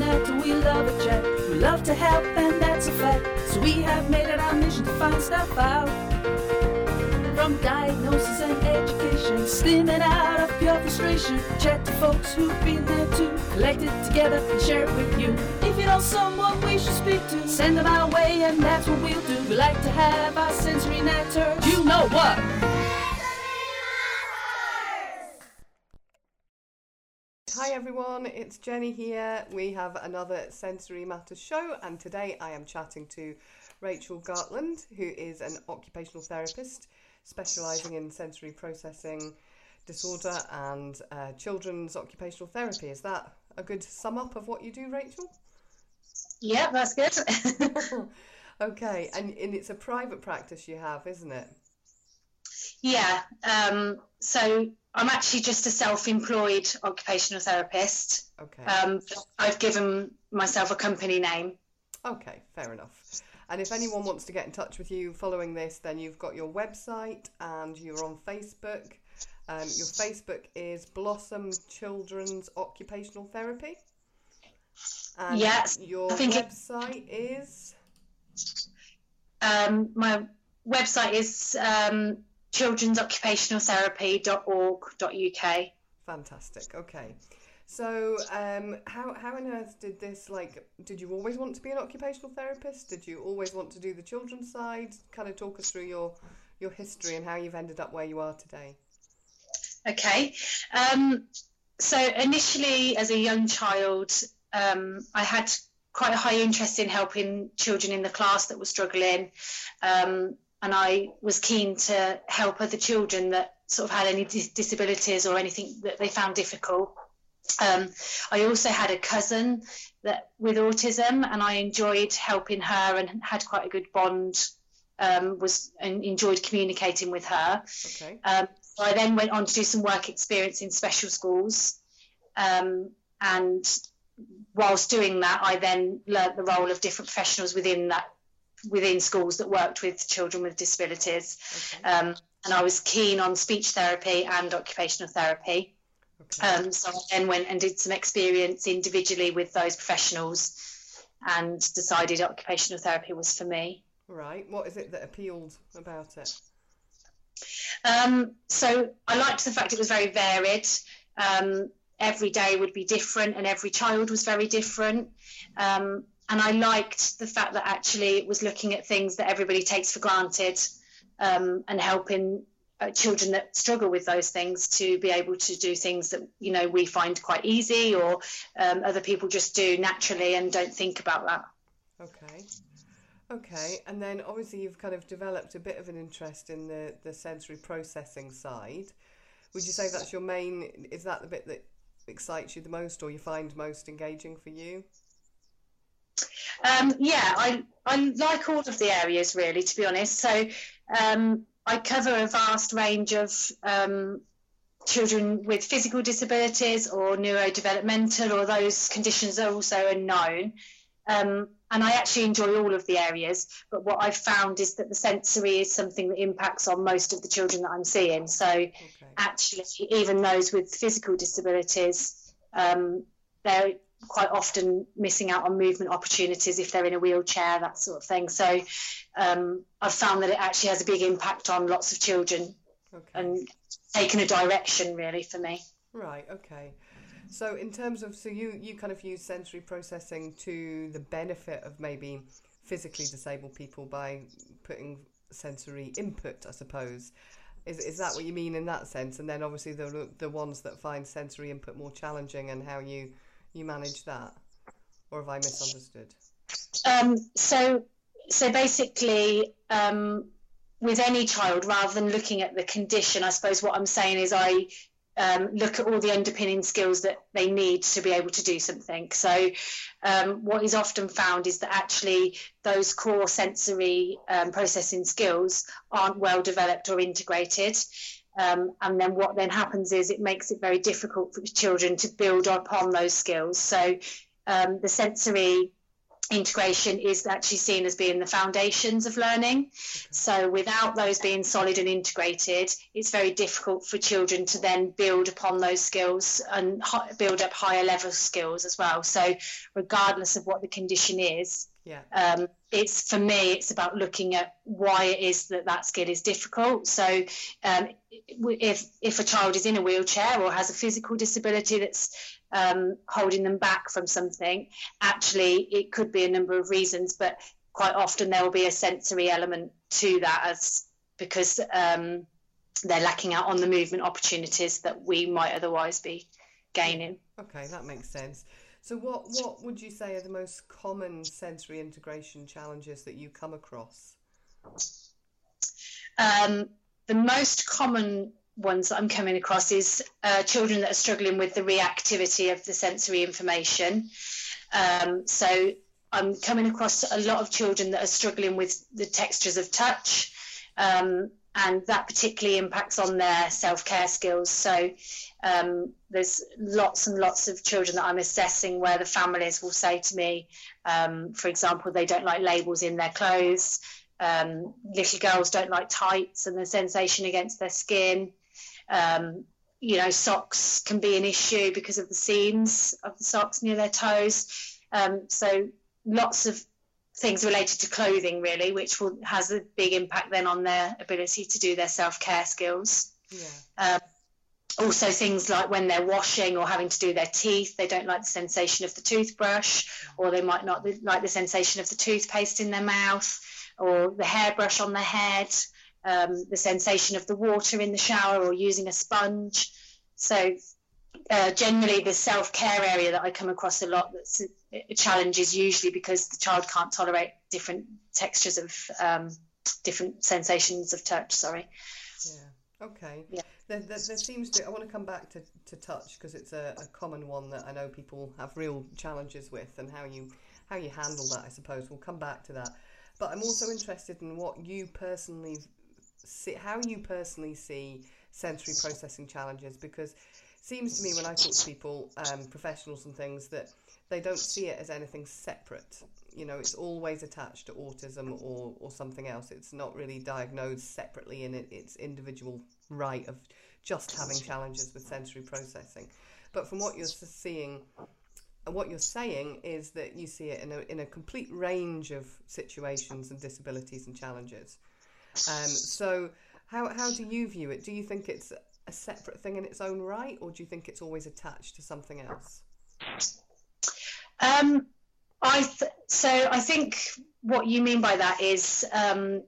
We love a chat. We love to help, and that's a fact. So we have made it our mission to find stuff out. From diagnosis and education, steaming out of pure frustration. Chat to folks who've been there too. Collect it together and share it with you. If you know someone we should speak to, send them our way, and that's what we'll do. We like to have our sensory natter. You know what? Hi everyone, it's Jenny here. We have another Sensory Matters show, and today I am chatting to Rachel Gartland, who is an occupational therapist specialising in sensory processing disorder and uh, children's occupational therapy. Is that a good sum up of what you do, Rachel? Yeah, that's good. okay, and, and it's a private practice you have, isn't it? yeah, um, so I'm actually just a self-employed occupational therapist. Okay. Um, I've given myself a company name. Okay, fair enough. And if anyone wants to get in touch with you following this, then you've got your website and you're on Facebook. Um, your Facebook is Blossom Children's Occupational Therapy. And Yes, your think website is. Um, my website is um, children'soccupationaltherapy.org.uk. Fantastic. Okay. So, um, how how on earth did this like? Did you always want to be an occupational therapist? Did you always want to do the children's side? Kind of talk us through your your history and how you've ended up where you are today. Okay. Um, so initially, as a young child, um, I had quite a high interest in helping children in the class that were struggling, um, and I was keen to help other children that sort of had any dis- disabilities or anything that they found difficult. Um, I also had a cousin that with autism, and I enjoyed helping her and had quite a good bond. Um, was and enjoyed communicating with her. Okay. Um, so I then went on to do some work experience in special schools. Um, and whilst doing that, I then learnt the role of different professionals within that within schools that worked with children with disabilities. Okay. Um, and I was keen on speech therapy and occupational therapy. Okay. Um, so I then went and did some experience individually with those professionals and decided occupational therapy was for me. Right. What is it that appealed about it? Um, so I liked the fact it was very varied. Um, every day would be different, and every child was very different. Um, and I liked the fact that actually it was looking at things that everybody takes for granted um, and helping uh, children that struggle with those things to be able to do things that you know we find quite easy or um, other people just do naturally and don't think about that. Okay. Okay. And then obviously you've kind of developed a bit of an interest in the the sensory processing side. Would you say that's your main? Is that the bit that excites you the most, or you find most engaging for you? Um, yeah, I, I like all of the areas really, to be honest. So um, I cover a vast range of um, children with physical disabilities or neurodevelopmental or those conditions are also unknown. Um, and I actually enjoy all of the areas, but what I've found is that the sensory is something that impacts on most of the children that I'm seeing. So Okay. actually, even those with physical disabilities, um, they're quite often missing out on movement opportunities if they're in a wheelchair, that sort of thing. So um, I've found that it actually has a big impact on lots of children Okay. and taken a direction really for me. Right. Okay. So in terms of so you you kind of use sensory processing to the benefit of maybe physically disabled people by putting sensory input, I suppose. Is is that what you mean in that sense? And then obviously the the ones that find sensory input more challenging and how you you manage that, or have I misunderstood? Um, so, so basically, um, with any child, rather than looking at the condition, I suppose what I'm saying is I um, look at all the underpinning skills that they need to be able to do something. So, um, what is often found is that actually those core sensory um, processing skills aren't well developed or integrated. Um, and then what then happens is it makes it very difficult for children to build upon those skills. So, um, the sensory integration is actually seen as being the foundations of learning. So, without those being solid and integrated, it's very difficult for children to then build upon those skills and build up higher level skills as well. So, regardless of what the condition is, yeah. Um, it's for me, it's about looking at why it is that that skill is difficult. So, um, if if a child is in a wheelchair or has a physical disability that's um, holding them back from something. Actually, it could be a number of reasons, but quite often there will be a sensory element to that as because um, they're lacking out on the movement opportunities that we might otherwise be gaining. Okay, that makes sense. So, what what would you say are the most common sensory integration challenges that you come across? Um, the most common ones that I'm coming across is uh, children that are struggling with the reactivity of the sensory information. Um, so I'm coming across a lot of children that are struggling with the textures of touch, um, and that particularly impacts on their self care skills. So um, there's lots and lots of children that I'm assessing where the families will say to me, um, for example, they don't like labels in their clothes. Um, little girls don't like tights and the sensation against their skin. Um, you know, socks can be an issue because of the seams of the socks near their toes. Um, so lots of things related to clothing, really, which will has a big impact then on their ability to do their self care skills. Yeah. Um, also, things like when they're washing or having to do their teeth, they don't like the sensation of the toothbrush, or they might not like the sensation of the toothpaste in their mouth, or the hairbrush on their head um, the sensation of the water in the shower or using a sponge. So uh, generally the self-care area that I come across a lot that's a challenge is usually because the child can't tolerate different textures of um, different sensations of touch sorry. Yeah okay. Yeah. There, there, there seems to i want to come back to, to touch because it's a, a common one that i know people have real challenges with and how you how you handle that i suppose. We'll come back to that. But i'm also interested in what you personally see, how you personally see sensory processing challenges because seems to me when I talk to people, um, professionals and things, that they don't see it as anything separate. You know, it's always attached to autism or, or something else. It's not really diagnosed separately in it, its individual right of just having challenges with sensory processing. But from what you're seeing, and what you're saying is that you see it in a, in a complete range of situations and disabilities and challenges. Um, so, how, how do you view it? Do you think it's a separate thing in its own right, or do you think it's always attached to something else? Um, I th- so I think what you mean by that is um,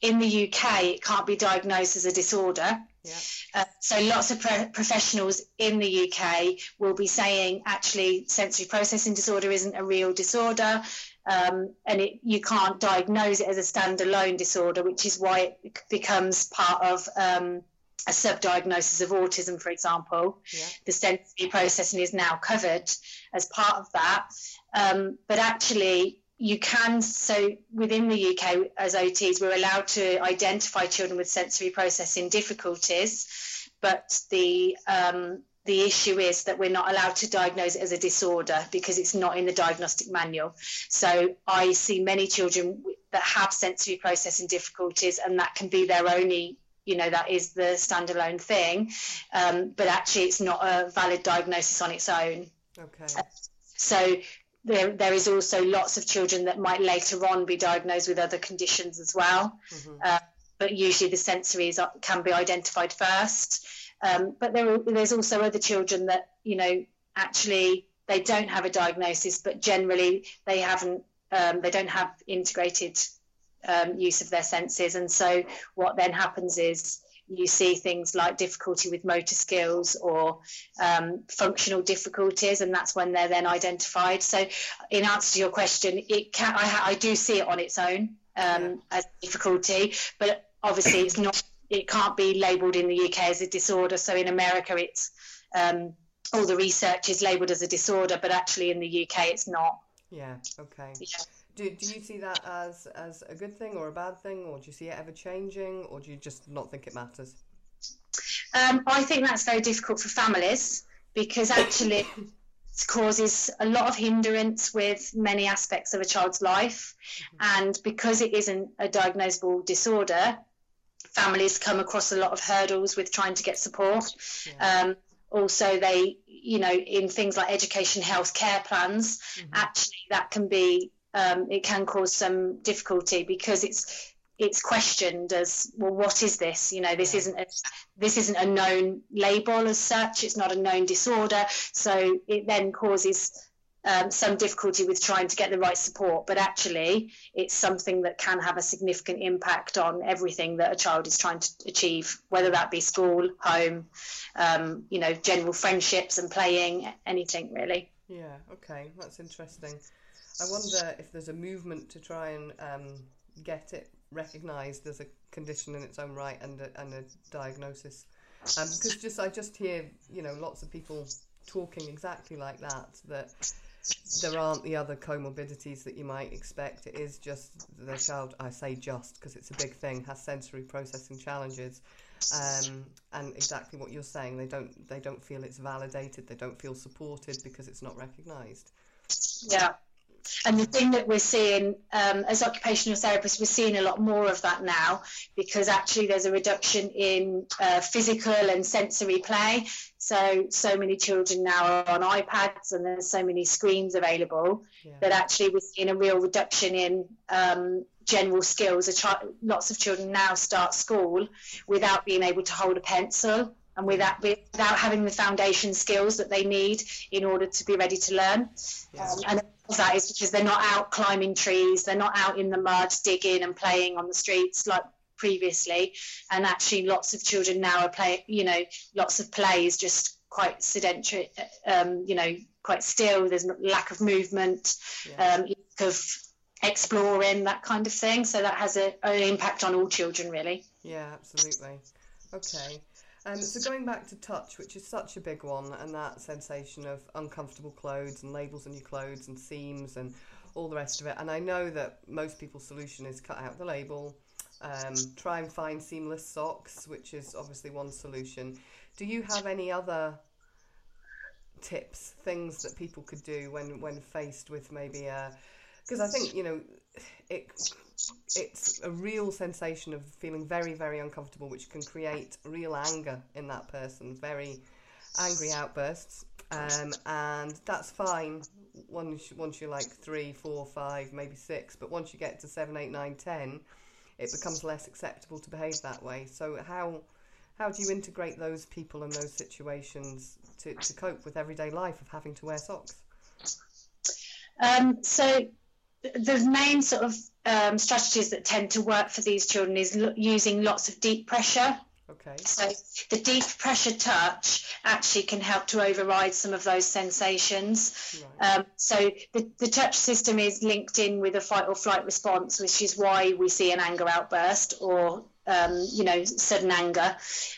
in the UK it can't be diagnosed as a disorder. Yeah. Uh, so lots of pro- professionals in the UK will be saying actually sensory processing disorder isn't a real disorder um, and it, you can't diagnose it as a standalone disorder, which is why it becomes part of um, a subdiagnosis of autism, for example. Yeah. The sensory processing is now covered as part of that. Um, but actually, you can, so within the UK as OTs, we're allowed to identify children with sensory processing difficulties, but the um, the issue is that we're not allowed to diagnose it as a disorder because it's not in the diagnostic manual. So I see many children that have sensory processing difficulties, and that can be their only, you know, that is the standalone thing. Um, but actually, it's not a valid diagnosis on its own. Okay. So there, there is also lots of children that might later on be diagnosed with other conditions as well. Mm-hmm. Uh, but usually the sensories can be identified first. Um, but there, there's also other children that, you know, actually they don't have a diagnosis, but generally they haven't, um, they don't have integrated um, use of their senses. And so what then happens is you see things like difficulty with motor skills or um, functional difficulties, and that's when they're then identified. So, in answer to your question, it can I, I do see it on its own um, as difficulty, but obviously it's not it can't be labelled in the UK as a disorder. So in America, it's um, all the research is labelled as a disorder, but actually in the UK, it's not. Yeah. Okay. Yeah. Do, do you see that as as a good thing or a bad thing, or do you see it ever changing, or do you just not think it matters? Um, I think that's very difficult for families because actually it causes a lot of hindrance with many aspects of a child's life. Mm-hmm. And because it isn't a diagnosable disorder, families come across a lot of hurdles with trying to get support. Yeah. Um, also, they, you know, in things like education, health, care plans, mm-hmm. actually that can be, um, it can cause some difficulty because it's it's questioned as well what is this? You know this isn't a, this isn't a known label as such. It's not a known disorder. So it then causes um, some difficulty with trying to get the right support. But actually it's something that can have a significant impact on everything that a child is trying to achieve whether that be school home um, you know general friendships and playing anything really. Yeah okay that's interesting i wonder if there's a movement to try and um, get it recognised as a condition in its own right and a, and a diagnosis. Because um, just I just hear you know lots of people talking exactly like that that there aren't the other comorbidities that you might expect. It is just the child. I say just because it's a big thing. Has sensory processing challenges, um, and exactly what you're saying. They don't they don't feel it's validated. They don't feel supported because it's not recognised. Yeah, and the thing that we're seeing um, as occupational therapists, we're seeing a lot more of that now because actually there's a reduction in uh, physical and sensory play. So, so many children now are on iPads and there's so many screens available yeah. that actually we're seeing a real reduction in um, general skills. lots of children now start school without being able to hold a pencil and without without having the foundation skills that they need in order to be ready to learn. Um, and that is because they're not out climbing trees, they're not out in the mud digging and playing on the streets like previously. And actually, lots of children now are playing. You know, lots of play is just quite sedentary. Um, you know, quite still. There's lack of movement, yeah. um, of exploring that kind of thing. So that has a, an impact on all children, really. Yeah, absolutely. Okay. Um, so going back to touch, which is such a big one, and that sensation of uncomfortable clothes and labels on your clothes and seams and all the rest of it. And I know that most people's solution is cut out the label, um, try and find seamless socks, which is obviously one solution. Do you have any other tips, things that people could do when when faced with maybe a because I think you know it it's a real sensation of feeling very, very uncomfortable, which can create real anger in that person, very angry outbursts. Um, and that's fine once, once you're like three, four, five, maybe six. But once you get to seven, eight, nine, ten, it becomes less acceptable to behave that way. So, how, how do you integrate those people and those situations to, to cope with everyday life of having to wear socks? Um, so the main sort of um, strategies that tend to work for these children is lo- using lots of deep pressure. Okay. So the deep pressure touch actually can help to override some of those sensations. Right. Um, so the, the touch system is linked in with a fight or flight response, which is why we see an anger outburst or um, you know sudden anger.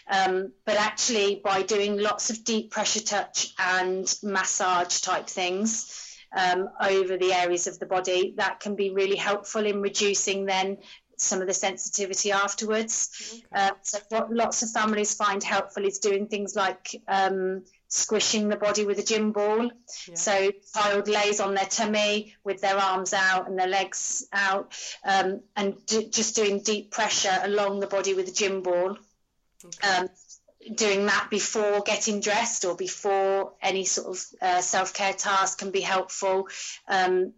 Um, but actually, by doing lots of deep pressure touch and massage type things um, over the areas of the body, that can be really helpful in reducing then some of the sensitivity afterwards. Okay. Uh, so what lots of families find helpful is doing things like um, squishing the body with a gym ball. Yeah. So child lays on their tummy with their arms out and their legs out, um, and d- just doing deep pressure along the body with a gym ball. Okay. Um, doing that before getting dressed or before any sort of uh, self-care task can be helpful. Um,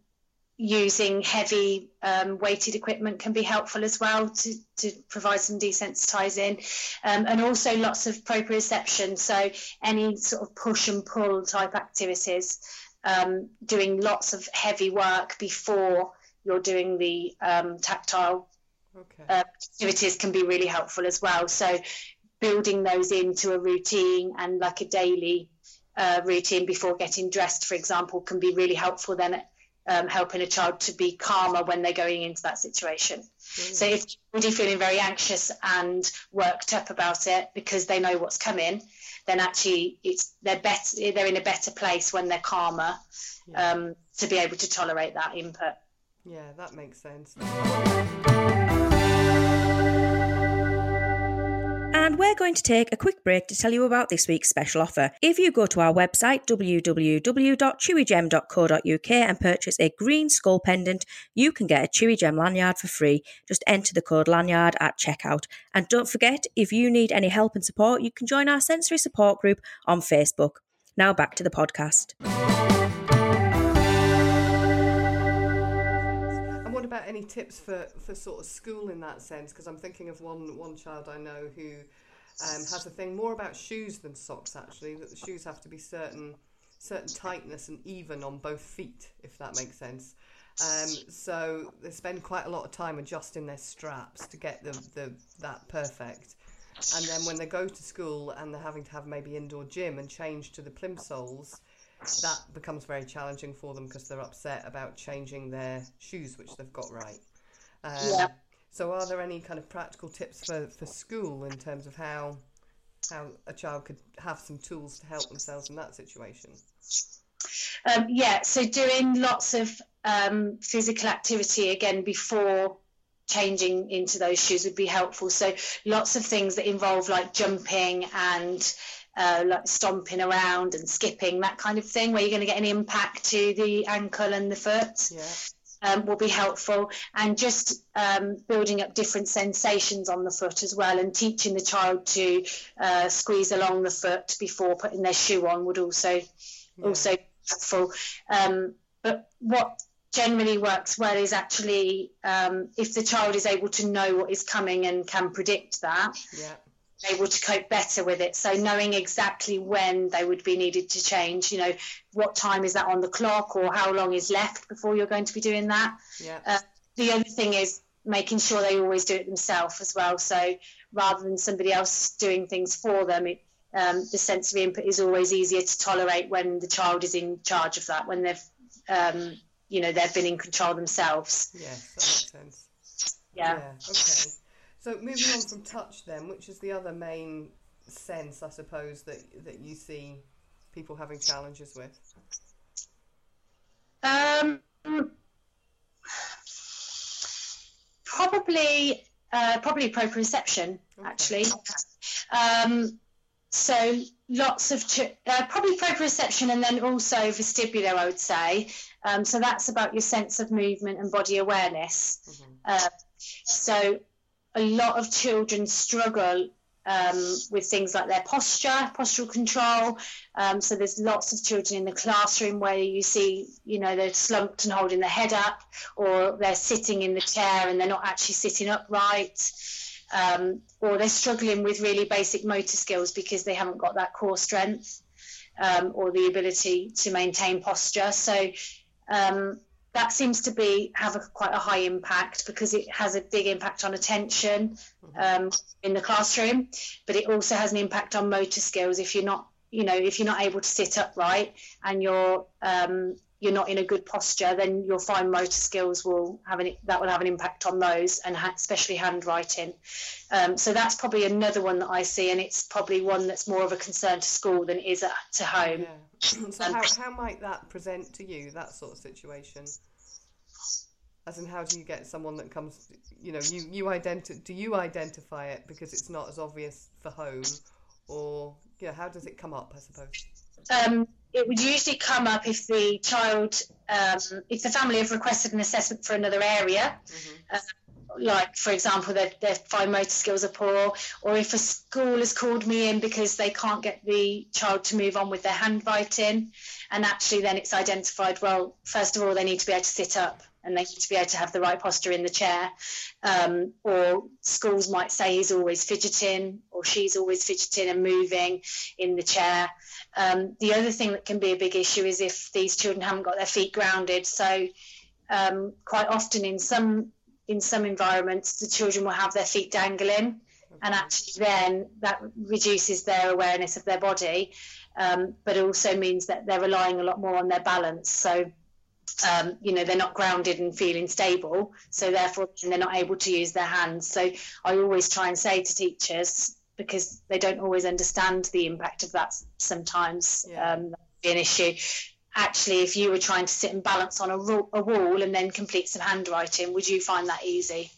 using heavy um, weighted equipment can be helpful as well to, to provide some desensitizing. Um, and also lots of proprioception so any sort of push and pull type activities. Um, doing lots of heavy work before you're doing the um, tactile okay. uh, activities can be really helpful as well. So building those into a routine and like a daily uh, routine before getting dressed, for example, can be really helpful then um, helping a child to be calmer when they're going into that situation. So if you're feeling very anxious and worked up about it because they know what's coming, then actually it's they're better they're in a better place when they're calmer yeah. um, to be able to tolerate that input. Yeah, that makes sense. And we're going to take a quick break to tell you about this week's special offer. If you go to our website, www.chewigem.co.uk, and purchase a green skull pendant, you can get a Chewigem lanyard for free. Just enter the code lanyard at checkout. And don't forget, if you need any help and support, you can join our sensory support group on Facebook. Now back to the podcast. Any tips for, for sort of school in that sense? Because I'm thinking of one one child I know who um, has a thing more about shoes than socks. Actually, that the shoes have to be certain certain tightness and even on both feet, if that makes sense. Um, so they spend quite a lot of time adjusting their straps to get the, the that perfect. And then when they go to school and they're having to have maybe indoor gym and change to the plimsolls, that becomes very challenging for them because they're upset about changing their shoes, which they've got right. Um, Yeah. So, are there any kind of practical tips for, for school in terms of how how a child could have some tools to help themselves in that situation? Um, yeah, so doing lots of um, physical activity again before changing into those shoes would be helpful. So lots of things that involve like jumping and uh, like stomping around and skipping, that kind of thing, where you're going to get an impact to the ankle and the foot. Yeah. Um, will be helpful and just um, building up different sensations on the foot as well and teaching the child to uh, squeeze along the foot before putting their shoe on would also also be helpful. Um, but what generally works well is actually um, if the child is able to know what is coming and can predict that, Yeah. Able to cope better with it. So knowing exactly when they would be needed to change, you know, what time is that on the clock or how long is left before you're going to be doing that. Yeah. Uh, the other thing is making sure they always do it themselves as well. So rather than somebody else doing things for them, it, um, the sensory input is always easier to tolerate when the child is in charge of that, when they've, um, you know, they've been in control themselves. Yes, that makes sense. Yeah. Okay. So moving on from touch then, which is the other main sense, I suppose, that that you see people having challenges with. Um, probably, uh, probably proprioception, Okay. actually. Um, so lots of ch- uh, probably proprioception and then also vestibular, I would say. Um, so that's about your sense of movement and body awareness. Uh, so a lot of children struggle um, with things like their posture, postural control. Um, so there's lots of children in the classroom where you see, you know, they're slumped and holding their head up, or they're sitting in the chair and they're not actually sitting upright. Um, or they're struggling with really basic motor skills because they haven't got that core strength um, or the ability to maintain posture. So um, that seems to be have a, quite a high impact because it has a big impact on attention um, in the classroom, but it also has an impact on motor skills. If you're not, you know, if you're not able to sit upright and you're um, you're not in a good posture, then your fine motor skills will have an that will have an impact on those, and ha- especially handwriting. Um, so that's probably another one that I see, and it's probably one that's more of a concern to school than it is at, to home. Yeah. so how, how might that present to you, that sort of situation? As in, how do you get someone that comes, you know, you, you identi- do you identify it because it's not as obvious for home? Or, yeah, how does it come up, I suppose? Um, it would usually come up if the child, um, if the family have requested an assessment for another area, uh, like for example, their, their fine motor skills are poor, or if a school has called me in because they can't get the child to move on with their handwriting, and actually then it's identified, well, first of all, they need to be able to sit up and they need to be able to have the right posture in the chair. Um, or schools might say he's always fidgeting or she's always fidgeting and moving in the chair. Um, the other thing that can be a big issue is if these children haven't got their feet grounded. So um, quite often in some in some environments, the children will have their feet dangling, and actually then that reduces their awareness of their body, um, but it also means that they're relying a lot more on their balance. So um, you know they're not grounded and feeling stable, so therefore they're not able to use their hands. So I always try and say to teachers because they don't always understand the impact of that sometimes Yeah. um, be an issue actually if you were trying to sit and balance on a, ro- a wall and then complete some handwriting would you find that easy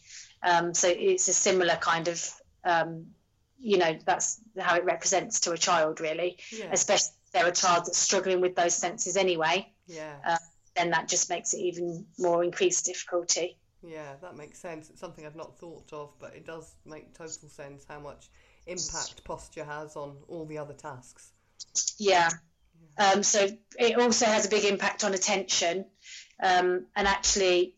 um, so it's a similar kind of um, you know that's how it represents to a child really Yeah. especially if they're a child that's struggling with those senses anyway Yeah. uh, then that just makes it even more increased difficulty. Yeah, that makes sense. It's something I've not thought of, but it does make total sense how much impact posture has on all the other tasks. yeah. Um, so it also has a big impact on attention. Um, and actually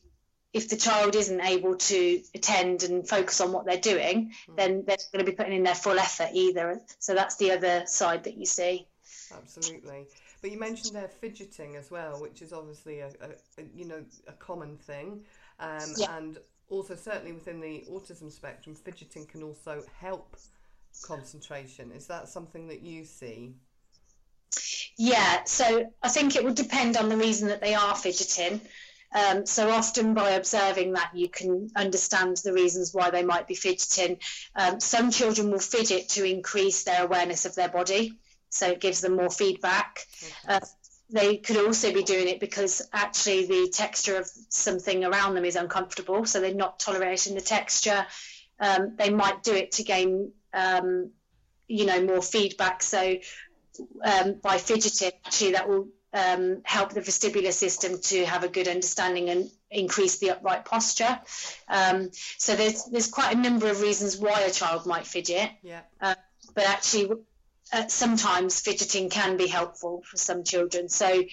if the child isn't able to attend and focus on what they're doing then they're going to be putting in their full effort either. So that's the other side that you see. Absolutely. But you mentioned there fidgeting as well, which is obviously a, a, a you know a common thing, um, Yeah. and also certainly within the autism spectrum, fidgeting can also help concentration. Is that something that you see? Yeah, so I think it would depend on the reason that they are fidgeting. Um, so often by observing that, you can understand the reasons why they might be fidgeting. Um, some children will fidget to increase their awareness of their body, so it gives them more feedback. Uh, they could also be doing it because actually the texture of something around them is uncomfortable, so they're not tolerating the texture. Um, they might do it to gain, um, you know, more feedback. So um, by fidgeting, actually that will um, help the vestibular system to have a good understanding and increase the upright posture. Um, so there's there's quite a number of reasons why a child might fidget, Yeah. but actually uh, sometimes fidgeting can be helpful for some children. So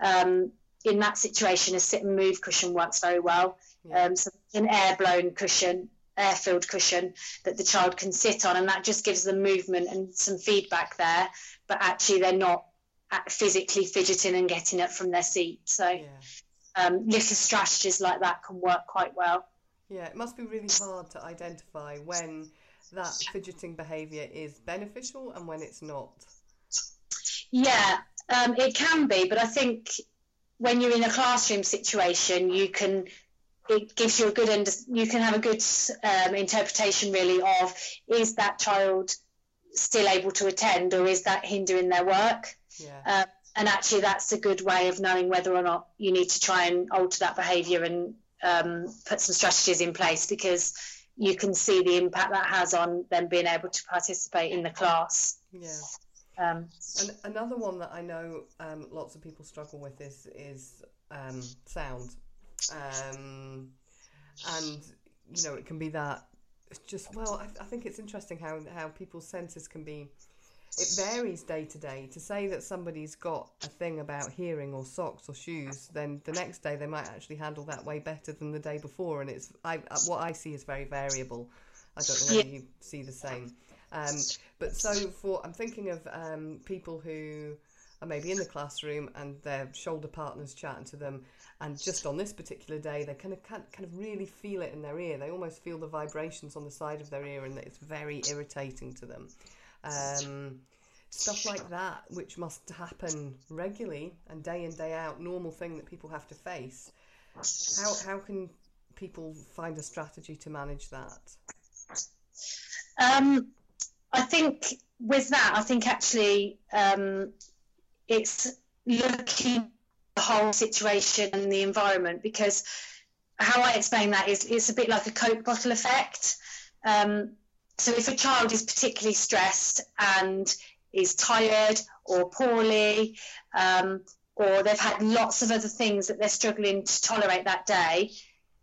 um, in that situation, a sit and move cushion works very well. Yeah. Um, so an air blown cushion, air filled cushion that the child can sit on, and that just gives them movement and some feedback there. But actually, they're not physically fidgeting and getting up from their seat. So Yeah. um, little strategies like that can work quite well. Yeah, it must be really hard to identify when that fidgeting behaviour is beneficial and when it's not. Yeah, um, it can be, but I think when you're in a classroom situation, you can it gives you a good under, you can have a good um, interpretation really of is that child still able to attend or is that hindering their work? Yeah. Uh, and actually, that's a good way of knowing whether or not you need to try and alter that behaviour and um, put some strategies in place because you can see the impact that has on them being able to participate in the class. Yeah. Um, And another one that I know um, lots of people struggle with is is um, sound, um, and you know it can be that just well. I, I think it's interesting how how people's senses can be. It varies day to day. To say that somebody's got a thing about hearing or socks or shoes, then the next day they might actually handle that way better than the day before. And it's I uh, what I see is very variable. I don't know whether you see the same. Um, but so for I'm thinking of um, people who are maybe in the classroom and their shoulder partners chatting to them, and just on this particular day they kind of kind kind of really feel it in their ear. They almost feel the vibrations on the side of their ear, and it's very irritating to them. Um, stuff like that, which must happen regularly and day in day out, normal thing that people have to face. How how can people find a strategy to manage that? Um, I think with that, I think actually um, it's looking the whole situation and the environment because how I explain that is it's a bit like a Coke bottle effect. Um, so if a child is particularly stressed and is tired or poorly, um, or they've had lots of other things that they're struggling to tolerate that day,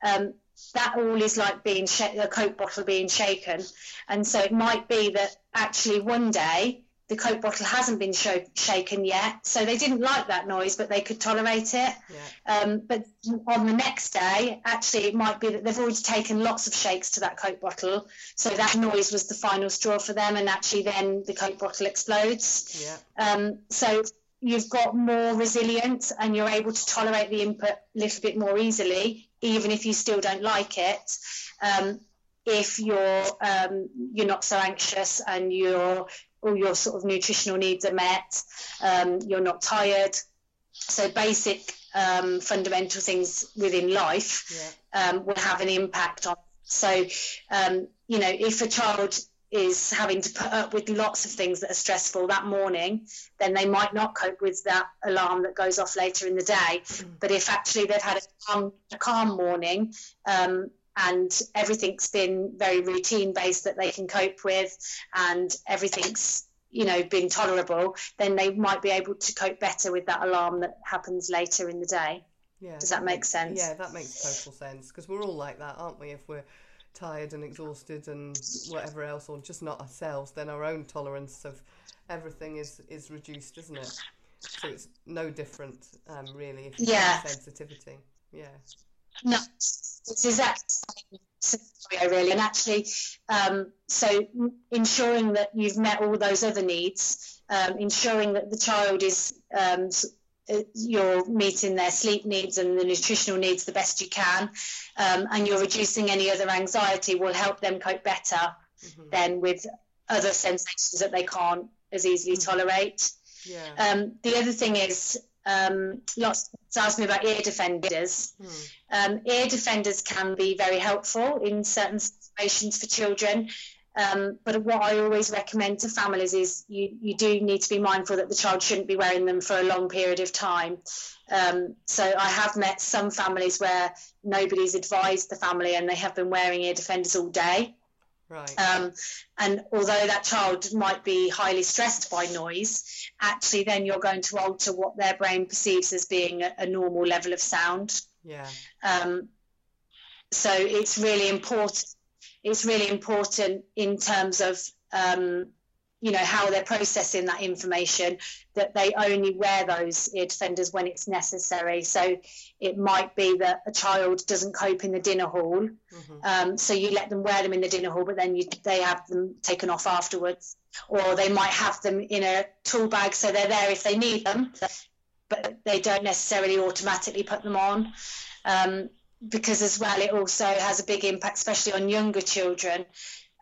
um, that all is like being sh- a Coke bottle being shaken. And so it might be that actually one day the Coke bottle hasn't been shaken yet. So they didn't like that noise, but they could tolerate it. Yeah. Um, but on the next day, actually, it might be that they've already taken lots of shakes to that Coke bottle. So that noise was the final straw for them. And actually, then the Coke bottle explodes. Yeah. Um, so you've got more resilience and you're able to tolerate the input a little bit more easily, even if you still don't like it. Um, if you're um, you're not so anxious and your all your sort of nutritional needs are met, um, you're not tired. So basic um, fundamental things within life Yeah. um, will have an impact on. So, um, you know, if a child is having to put up with lots of things that are stressful that morning, then they might not cope with that alarm that goes off later in the day. But if actually they've had a calm, a calm morning um, and everything's been very routine based that they can cope with, and everything's you know been tolerable, then they might be able to cope better with that alarm that happens later in the day. Yeah. Does that make sense? Yeah, that makes total sense because we're all like that, aren't we? If we're tired and exhausted and whatever else, or just not ourselves, then our own tolerance of everything is is reduced, isn't it? So it's no different, um, really, if you Yeah. have sensitivity. Yeah. No, it's exactly the same scenario really, and actually, um, so ensuring that you've met all those other needs, um, ensuring that the child is um, uh, you're meeting their sleep needs and the nutritional needs the best you can, um, and you're reducing any other anxiety will help them cope better Mhm. than with other sensations that they can't as easily Mhm. tolerate. Yeah. Um, the other thing is, um, lots of people ask me about ear defenders. Hmm. Um, ear defenders can be very helpful in certain situations for children. Um, but what I always recommend to families is you, you do need to be mindful that the child shouldn't be wearing them for a long period of time. Um, so I have met some families where nobody's advised the family and they have been wearing ear defenders all day. Right. Um, and although that child might be highly stressed by noise, actually then you're going to alter what their brain perceives as being a, a normal level of sound. yeah. Um, so it's really important. It's really important in terms of um, you know how they're processing that information that they only wear those ear defenders when it's necessary. So it might be that a child doesn't cope in the dinner hall, hmm um, so you let them wear them in the dinner hall, but then you, they have them taken off afterwards, or they might have them in a tool bag so they're there if they need them, but they don't necessarily automatically put them on. Um, because as well, it also has a big impact, especially on younger children.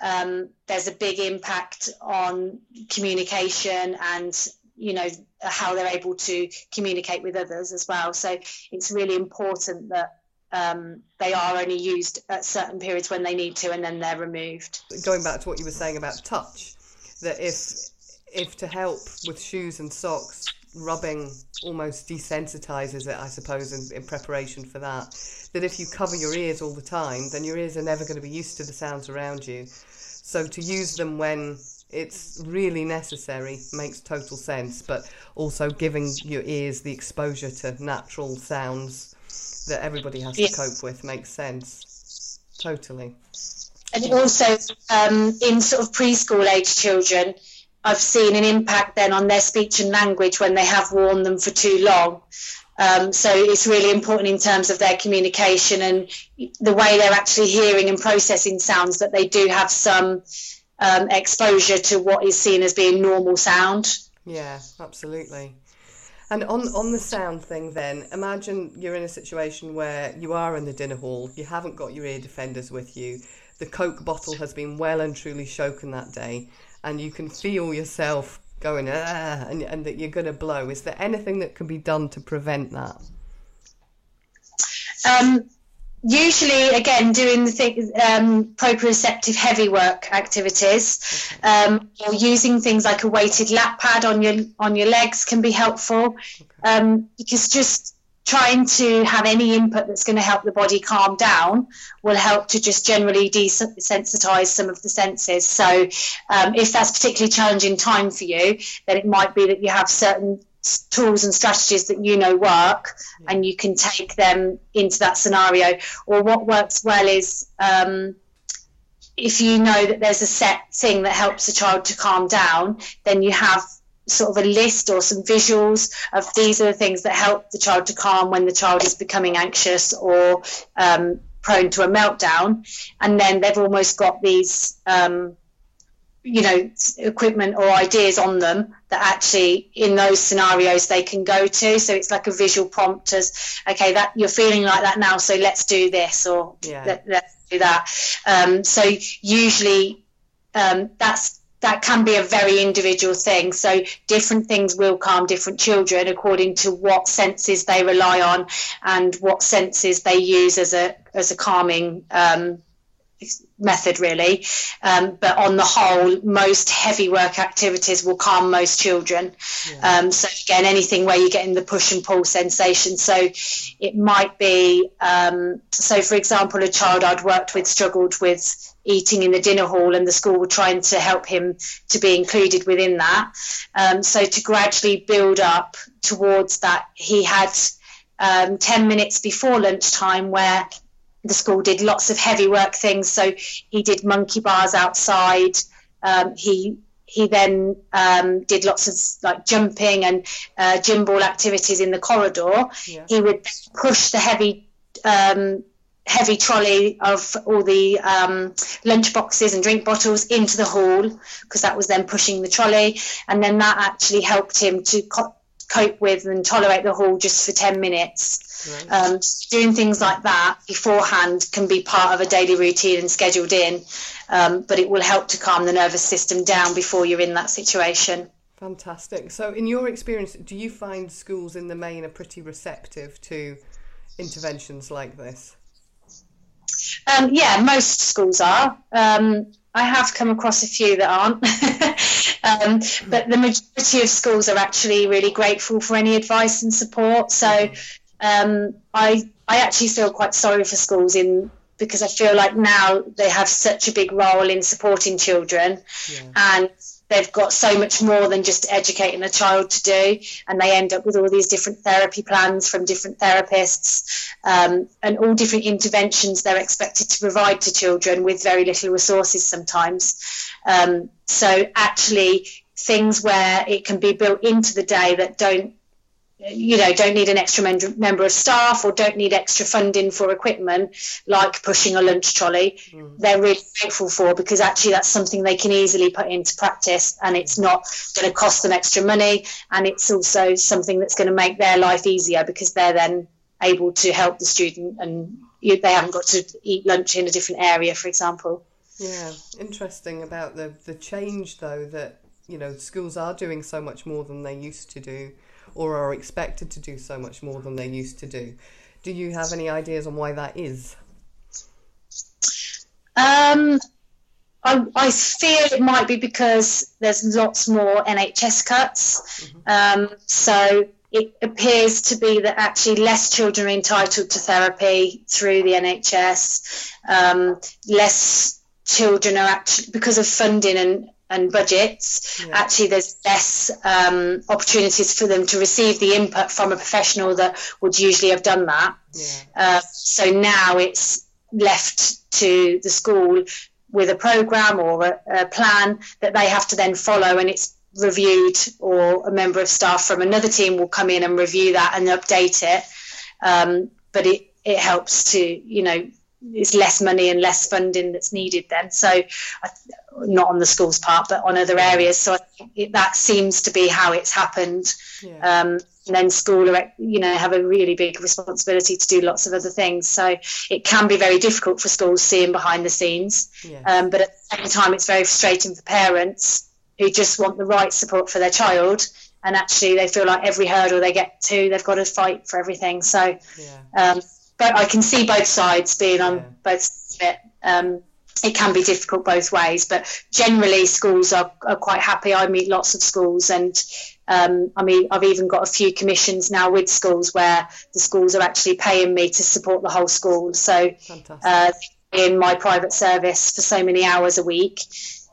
Um, there's a big impact on communication and you know how they're able to communicate with others as well. So it's really important that um, they are only used at certain periods when they need to, and then they're removed. Going back to what you were saying about touch, that if if to help with shoes and socks, rubbing almost desensitizes it, I suppose, in, in preparation for that. That if you cover your ears all the time, then your ears are never going to be used to the sounds around you. So to use them when it's really necessary makes total sense, but also giving your ears the exposure to natural sounds that everybody has to cope with makes sense. Totally. And also, um, in sort of preschool age children, I've seen an impact then on their speech and language when they have worn them for too long. Um, so it's really important in terms of their communication and the way they're actually hearing and processing sounds that they do have some um, exposure to what is seen as being normal sound. Yeah, absolutely. And on on the sound thing, then imagine you're in a situation where you are in the dinner hall, you haven't got your ear defenders with you, the Coke bottle has been well and truly shaken that day, and you can feel yourself going ah, and, and that you're going to blow. Is there anything that can be done to prevent that? Um, usually, again, doing the thing, um, proprioceptive heavy work activities, um, or using things like a weighted lap pad on your on your legs can be helpful. Um, because just trying to have any input that's going to help the body calm down will help to just generally desensitize some of the senses. So, um, if that's particularly challenging time for you, then it might be that you have certain tools and strategies that you know work and you can take them into that scenario. Or what works well is um, if you know that there's a set thing that helps a child to calm down, then you have sort of a list or some visuals of these are the things that help the child to calm when the child is becoming anxious or um, prone to a meltdown. And then they've almost got these. Um, you know equipment or ideas on them that actually in those scenarios they can go to so it's like a visual prompt as okay that you're feeling like that now so let's do this or Yeah. let, let's do that um, so usually um, that's that can be a very individual thing. So different things will calm different children according to what senses they rely on and what senses they use as a as a calming um, method really. Um, but on the whole most heavy work activities will calm most children. Yeah. um, so again anything where you're getting the push and pull sensation. So it might be um, so for example a child i'd worked with struggled with eating in the dinner hall and the school were trying to help him to be included within that um, so to gradually build up towards that he had um, 10 minutes before lunchtime where the school did lots of heavy work things. So he did monkey bars outside. Um, he he then um, did lots of like jumping and uh, gym ball activities in the corridor. Yeah. He would push the heavy um, heavy trolley of all the um, lunch boxes and drink bottles into the hall because that was then pushing the trolley, and then that actually helped him to co- cope with and tolerate the hall just for ten minutes. Right. Um, doing things like that beforehand can be part of a daily routine and scheduled in, um, but it will help to calm the nervous system down before you're in that situation. Fantastic. So, in your experience, do you find schools in the main are pretty receptive to interventions like this? Um, yeah, most schools are. Um, I have come across a few that aren't, um, but the majority of schools are actually really grateful for any advice and support. So mm-hmm um, I I actually feel quite sorry for schools in because I feel like now they have such a big role in supporting children, yeah. and they've got so much more than just educating a child to do, and they end up with all these different therapy plans from different therapists, um, and all different interventions they're expected to provide to children with very little resources sometimes. Um, so actually, things where it can be built into the day that don't you know don't need an extra member of staff or don't need extra funding for equipment like pushing a lunch trolley mm. they're really grateful for because actually that's something they can easily put into practice and it's not going to cost them extra money and it's also something that's going to make their life easier because they're then able to help the student and you, they haven't got to eat lunch in a different area for example yeah interesting about the the change though that you know schools are doing so much more than they used to do or are expected to do so much more than they used to do. Do you have any ideas on why that is? Um, I, I fear it might be because there's lots more NHS cuts. Mm-hmm. Um, so it appears to be that actually less children are entitled to therapy through the NHS. Um, less children are actually, because of funding and and budgets, yeah. actually there's less um, opportunities for them to receive the input from a professional that would usually have done that. Yeah. Uh, so now it's left to the school with a program or a, a, plan that they have to then follow, and it's reviewed, or a member of staff from another team will come in and review that and update it. Um, but it it helps to you know it's less money and less funding that's needed then. So, not on the school's part, but on other areas. So it, that seems to be how it's happened. Yeah. Um, and then school, you know, have a really big responsibility to do lots of other things. So it can be very difficult for schools seeing behind the scenes. Yeah. Um, but at the same time, it's very frustrating for parents who just want the right support for their child. And actually, they feel like every hurdle they get to, they've got to fight for everything. So, yeah. um, but I can see both sides being on both sides of it. Um, it can be difficult both ways, but generally schools are, are quite happy. I meet lots of schools, and um, I mean, I've even got a few commissions now with schools where the schools are actually paying me to support the whole school. So, uh, in my private service for so many hours a week.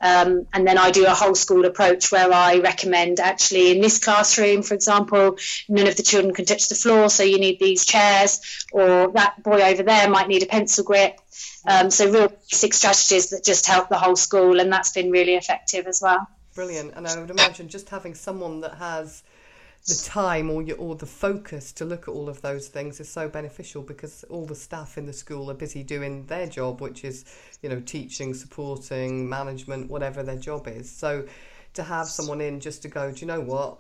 Um, and then I do a whole school approach where I recommend actually in this classroom, for example, none of the children can touch the floor, so you need these chairs, or that boy over there might need a pencil grip. Um, so real basic strategies that just help the whole school, and that's been really effective as well. Brilliant, and I would imagine just having someone that has the time or your, or the focus to look at all of those things is so beneficial because all the staff in the school are busy doing their job, which is you know teaching, supporting, management, whatever their job is. So to have someone in just to go, do you know what?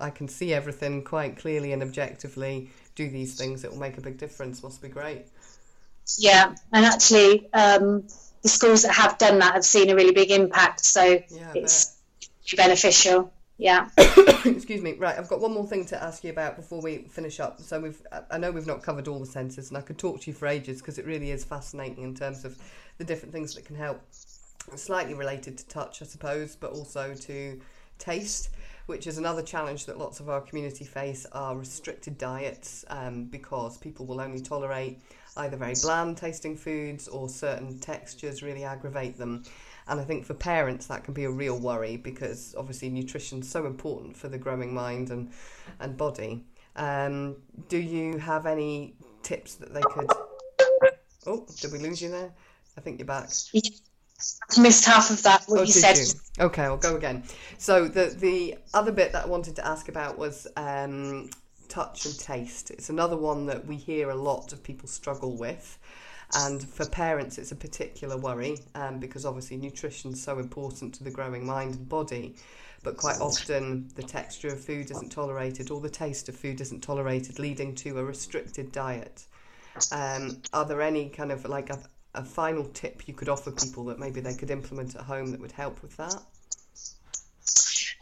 I can see everything quite clearly and objectively. Do these things; it will make a big difference. Must be great. Yeah, and actually, um, the schools that have done that have seen a really big impact. So yeah, it's beneficial. Yeah. Excuse me. Right, I've got one more thing to ask you about before we finish up. So we've, I know we've not covered all the senses, and I could talk to you for ages because it really is fascinating in terms of the different things that can help. Slightly related to touch, I suppose, but also to taste, which is another challenge that lots of our community face are restricted diets um, because people will only tolerate either very bland tasting foods or certain textures really aggravate them. And I think for parents that can be a real worry because obviously nutrition's so important for the growing mind and, and body. Um, do you have any tips that they could? Oh, did we lose you there? I think you're back. missed half of that what Oh, you said. you? Okay, I'll go again. So the the other bit that I wanted to ask about was um, touch and taste. It's another one that we hear a lot of people struggle with, and for parents, it's a particular worry um, because obviously nutrition is so important to the growing mind and body. But quite often, the texture of food isn't tolerated, or the taste of food isn't tolerated, leading to a restricted diet. Um, are there any kind of like a, a final tip you could offer people that maybe they could implement at home that would help with that?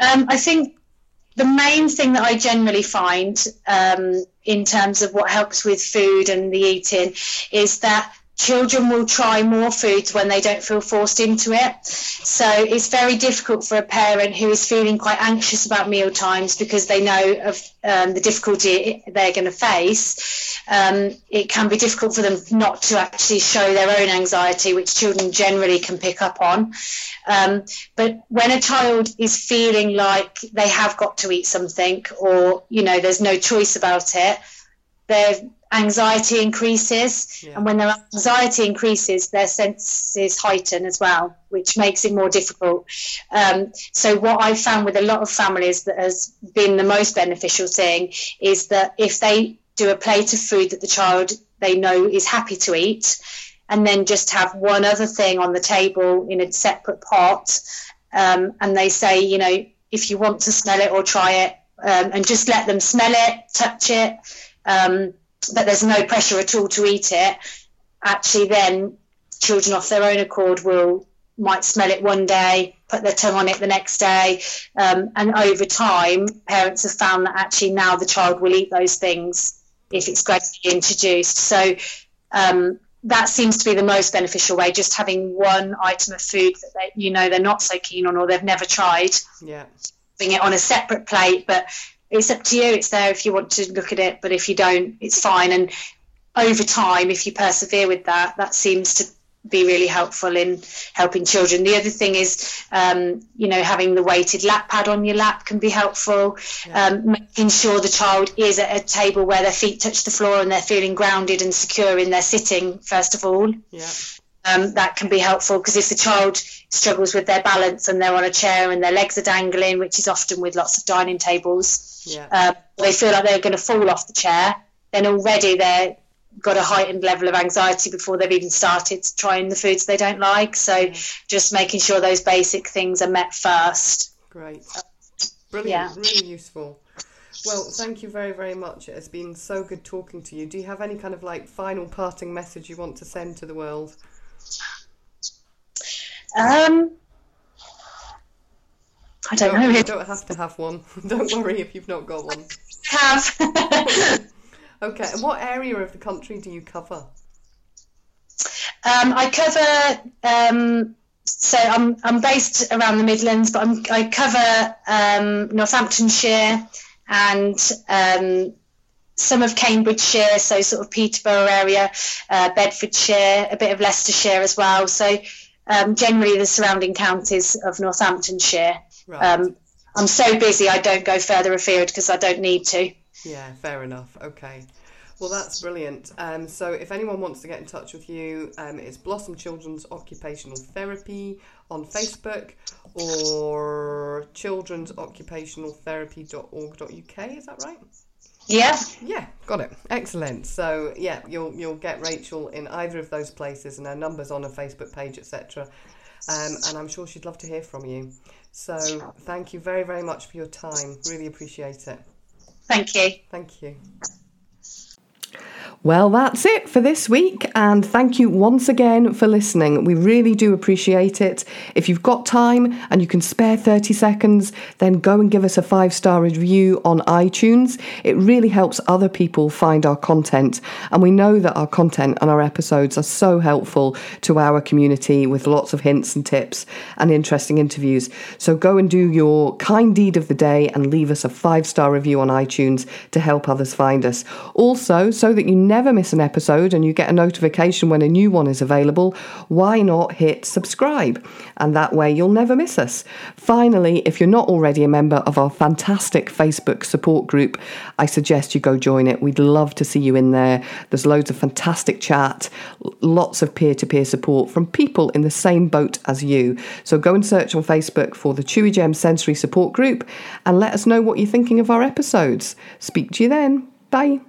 Um, I think the main thing that I generally find um, in terms of what helps with food and the eating is that children will try more foods when they don't feel forced into it. So it's very difficult for a parent who is feeling quite anxious about meal times because they know of um, the difficulty they're going to face. Um, it can be difficult for them not to actually show their own anxiety, which children generally can pick up on. Um, but when a child is feeling like they have got to eat something or, you know, there's no choice about it, their anxiety increases. Yeah. And when their anxiety increases, their senses heighten as well, which makes it more difficult. Um, so, what I've found with a lot of families that has been the most beneficial thing is that if they do a plate of food that the child they know is happy to eat, and then just have one other thing on the table in a separate pot, um, and they say, you know, if you want to smell it or try it, um, and just let them smell it, touch it, um, but there's no pressure at all to eat it. Actually, then children off their own accord will might smell it one day, put their tongue on it the next day, um, and over time, parents have found that actually now the child will eat those things if it's gradually introduced. So um, that seems to be the most beneficial way. Just having one item of food that they, you know they're not so keen on or they've never tried, Yeah, putting it on a separate plate. But it's up to you. It's there if you want to look at it, but if you don't, it's fine. And over time, if you persevere with that, that seems to be really helpful in helping children. The other thing is, um, you know, having the weighted lap pad on your lap can be helpful. Um, making sure the child is at a table where their feet touch the floor and they're feeling grounded and secure in their sitting, first of all. yeah, Um, that can be helpful because if the child struggles with their balance and they're on a chair and their legs are dangling, which is often with lots of dining tables, yeah, uh, they feel like they're going to fall off the chair, then already they've got a heightened level of anxiety before they've even started trying the foods they don't like. So just making sure those basic things are met first. great. Brilliant, Yeah. really useful. Well, thank you very, very much. It has been so good talking to you. Do you have any kind of like final parting message you want to send to the world? Um, I don't know. you don't have to have one. don't worry if you've not got one. have. Okay, and what area of the country do you cover? Um, I cover. Um, so I'm I'm based around the Midlands, but I'm, I cover um, Northamptonshire and um, some of Cambridgeshire, so sort of Peterborough area, uh, Bedfordshire, a bit of Leicestershire as well. So um, generally the surrounding counties of Northamptonshire. Right. Um, I'm so busy I don't go further afield because I don't need to. Yeah, fair enough. Okay. Well, that's brilliant. Um, so, if anyone wants to get in touch with you, um, it's Blossom Children's Occupational Therapy on Facebook or children'soccupationaltherapy.org.uk. Is that right? Yeah, Yeah, got it. Excellent. So, yeah, you'll you'll get Rachel in either of those places, and her numbers on her Facebook page, etc. Um, and I'm sure she'd love to hear from you. So, thank you very very much for your time. Really appreciate it. thank you. Thank you. Well, that's it for this week, and thank you once again for listening. We really do appreciate it. If you've got time and you can spare 30 seconds, then go and give us a five star review on iTunes. It really helps other people find our content, and we know that our content and our episodes are so helpful to our community with lots of hints and tips and interesting interviews. So go and do your kind deed of the day and leave us a five star review on iTunes to help others find us. Also, so that you never miss an episode and you get a notification when a new one is available, why not hit subscribe? And that way you'll never miss us. Finally, if you're not already a member of our fantastic Facebook support group, I suggest you go join it. We'd love to see you in there. There's loads of fantastic chat, lots of peer to peer support from people in the same boat as you. So go and search on Facebook for the Chewigem Sensory Support Group and let us know what you're thinking of our episodes. Speak to you then. Bye.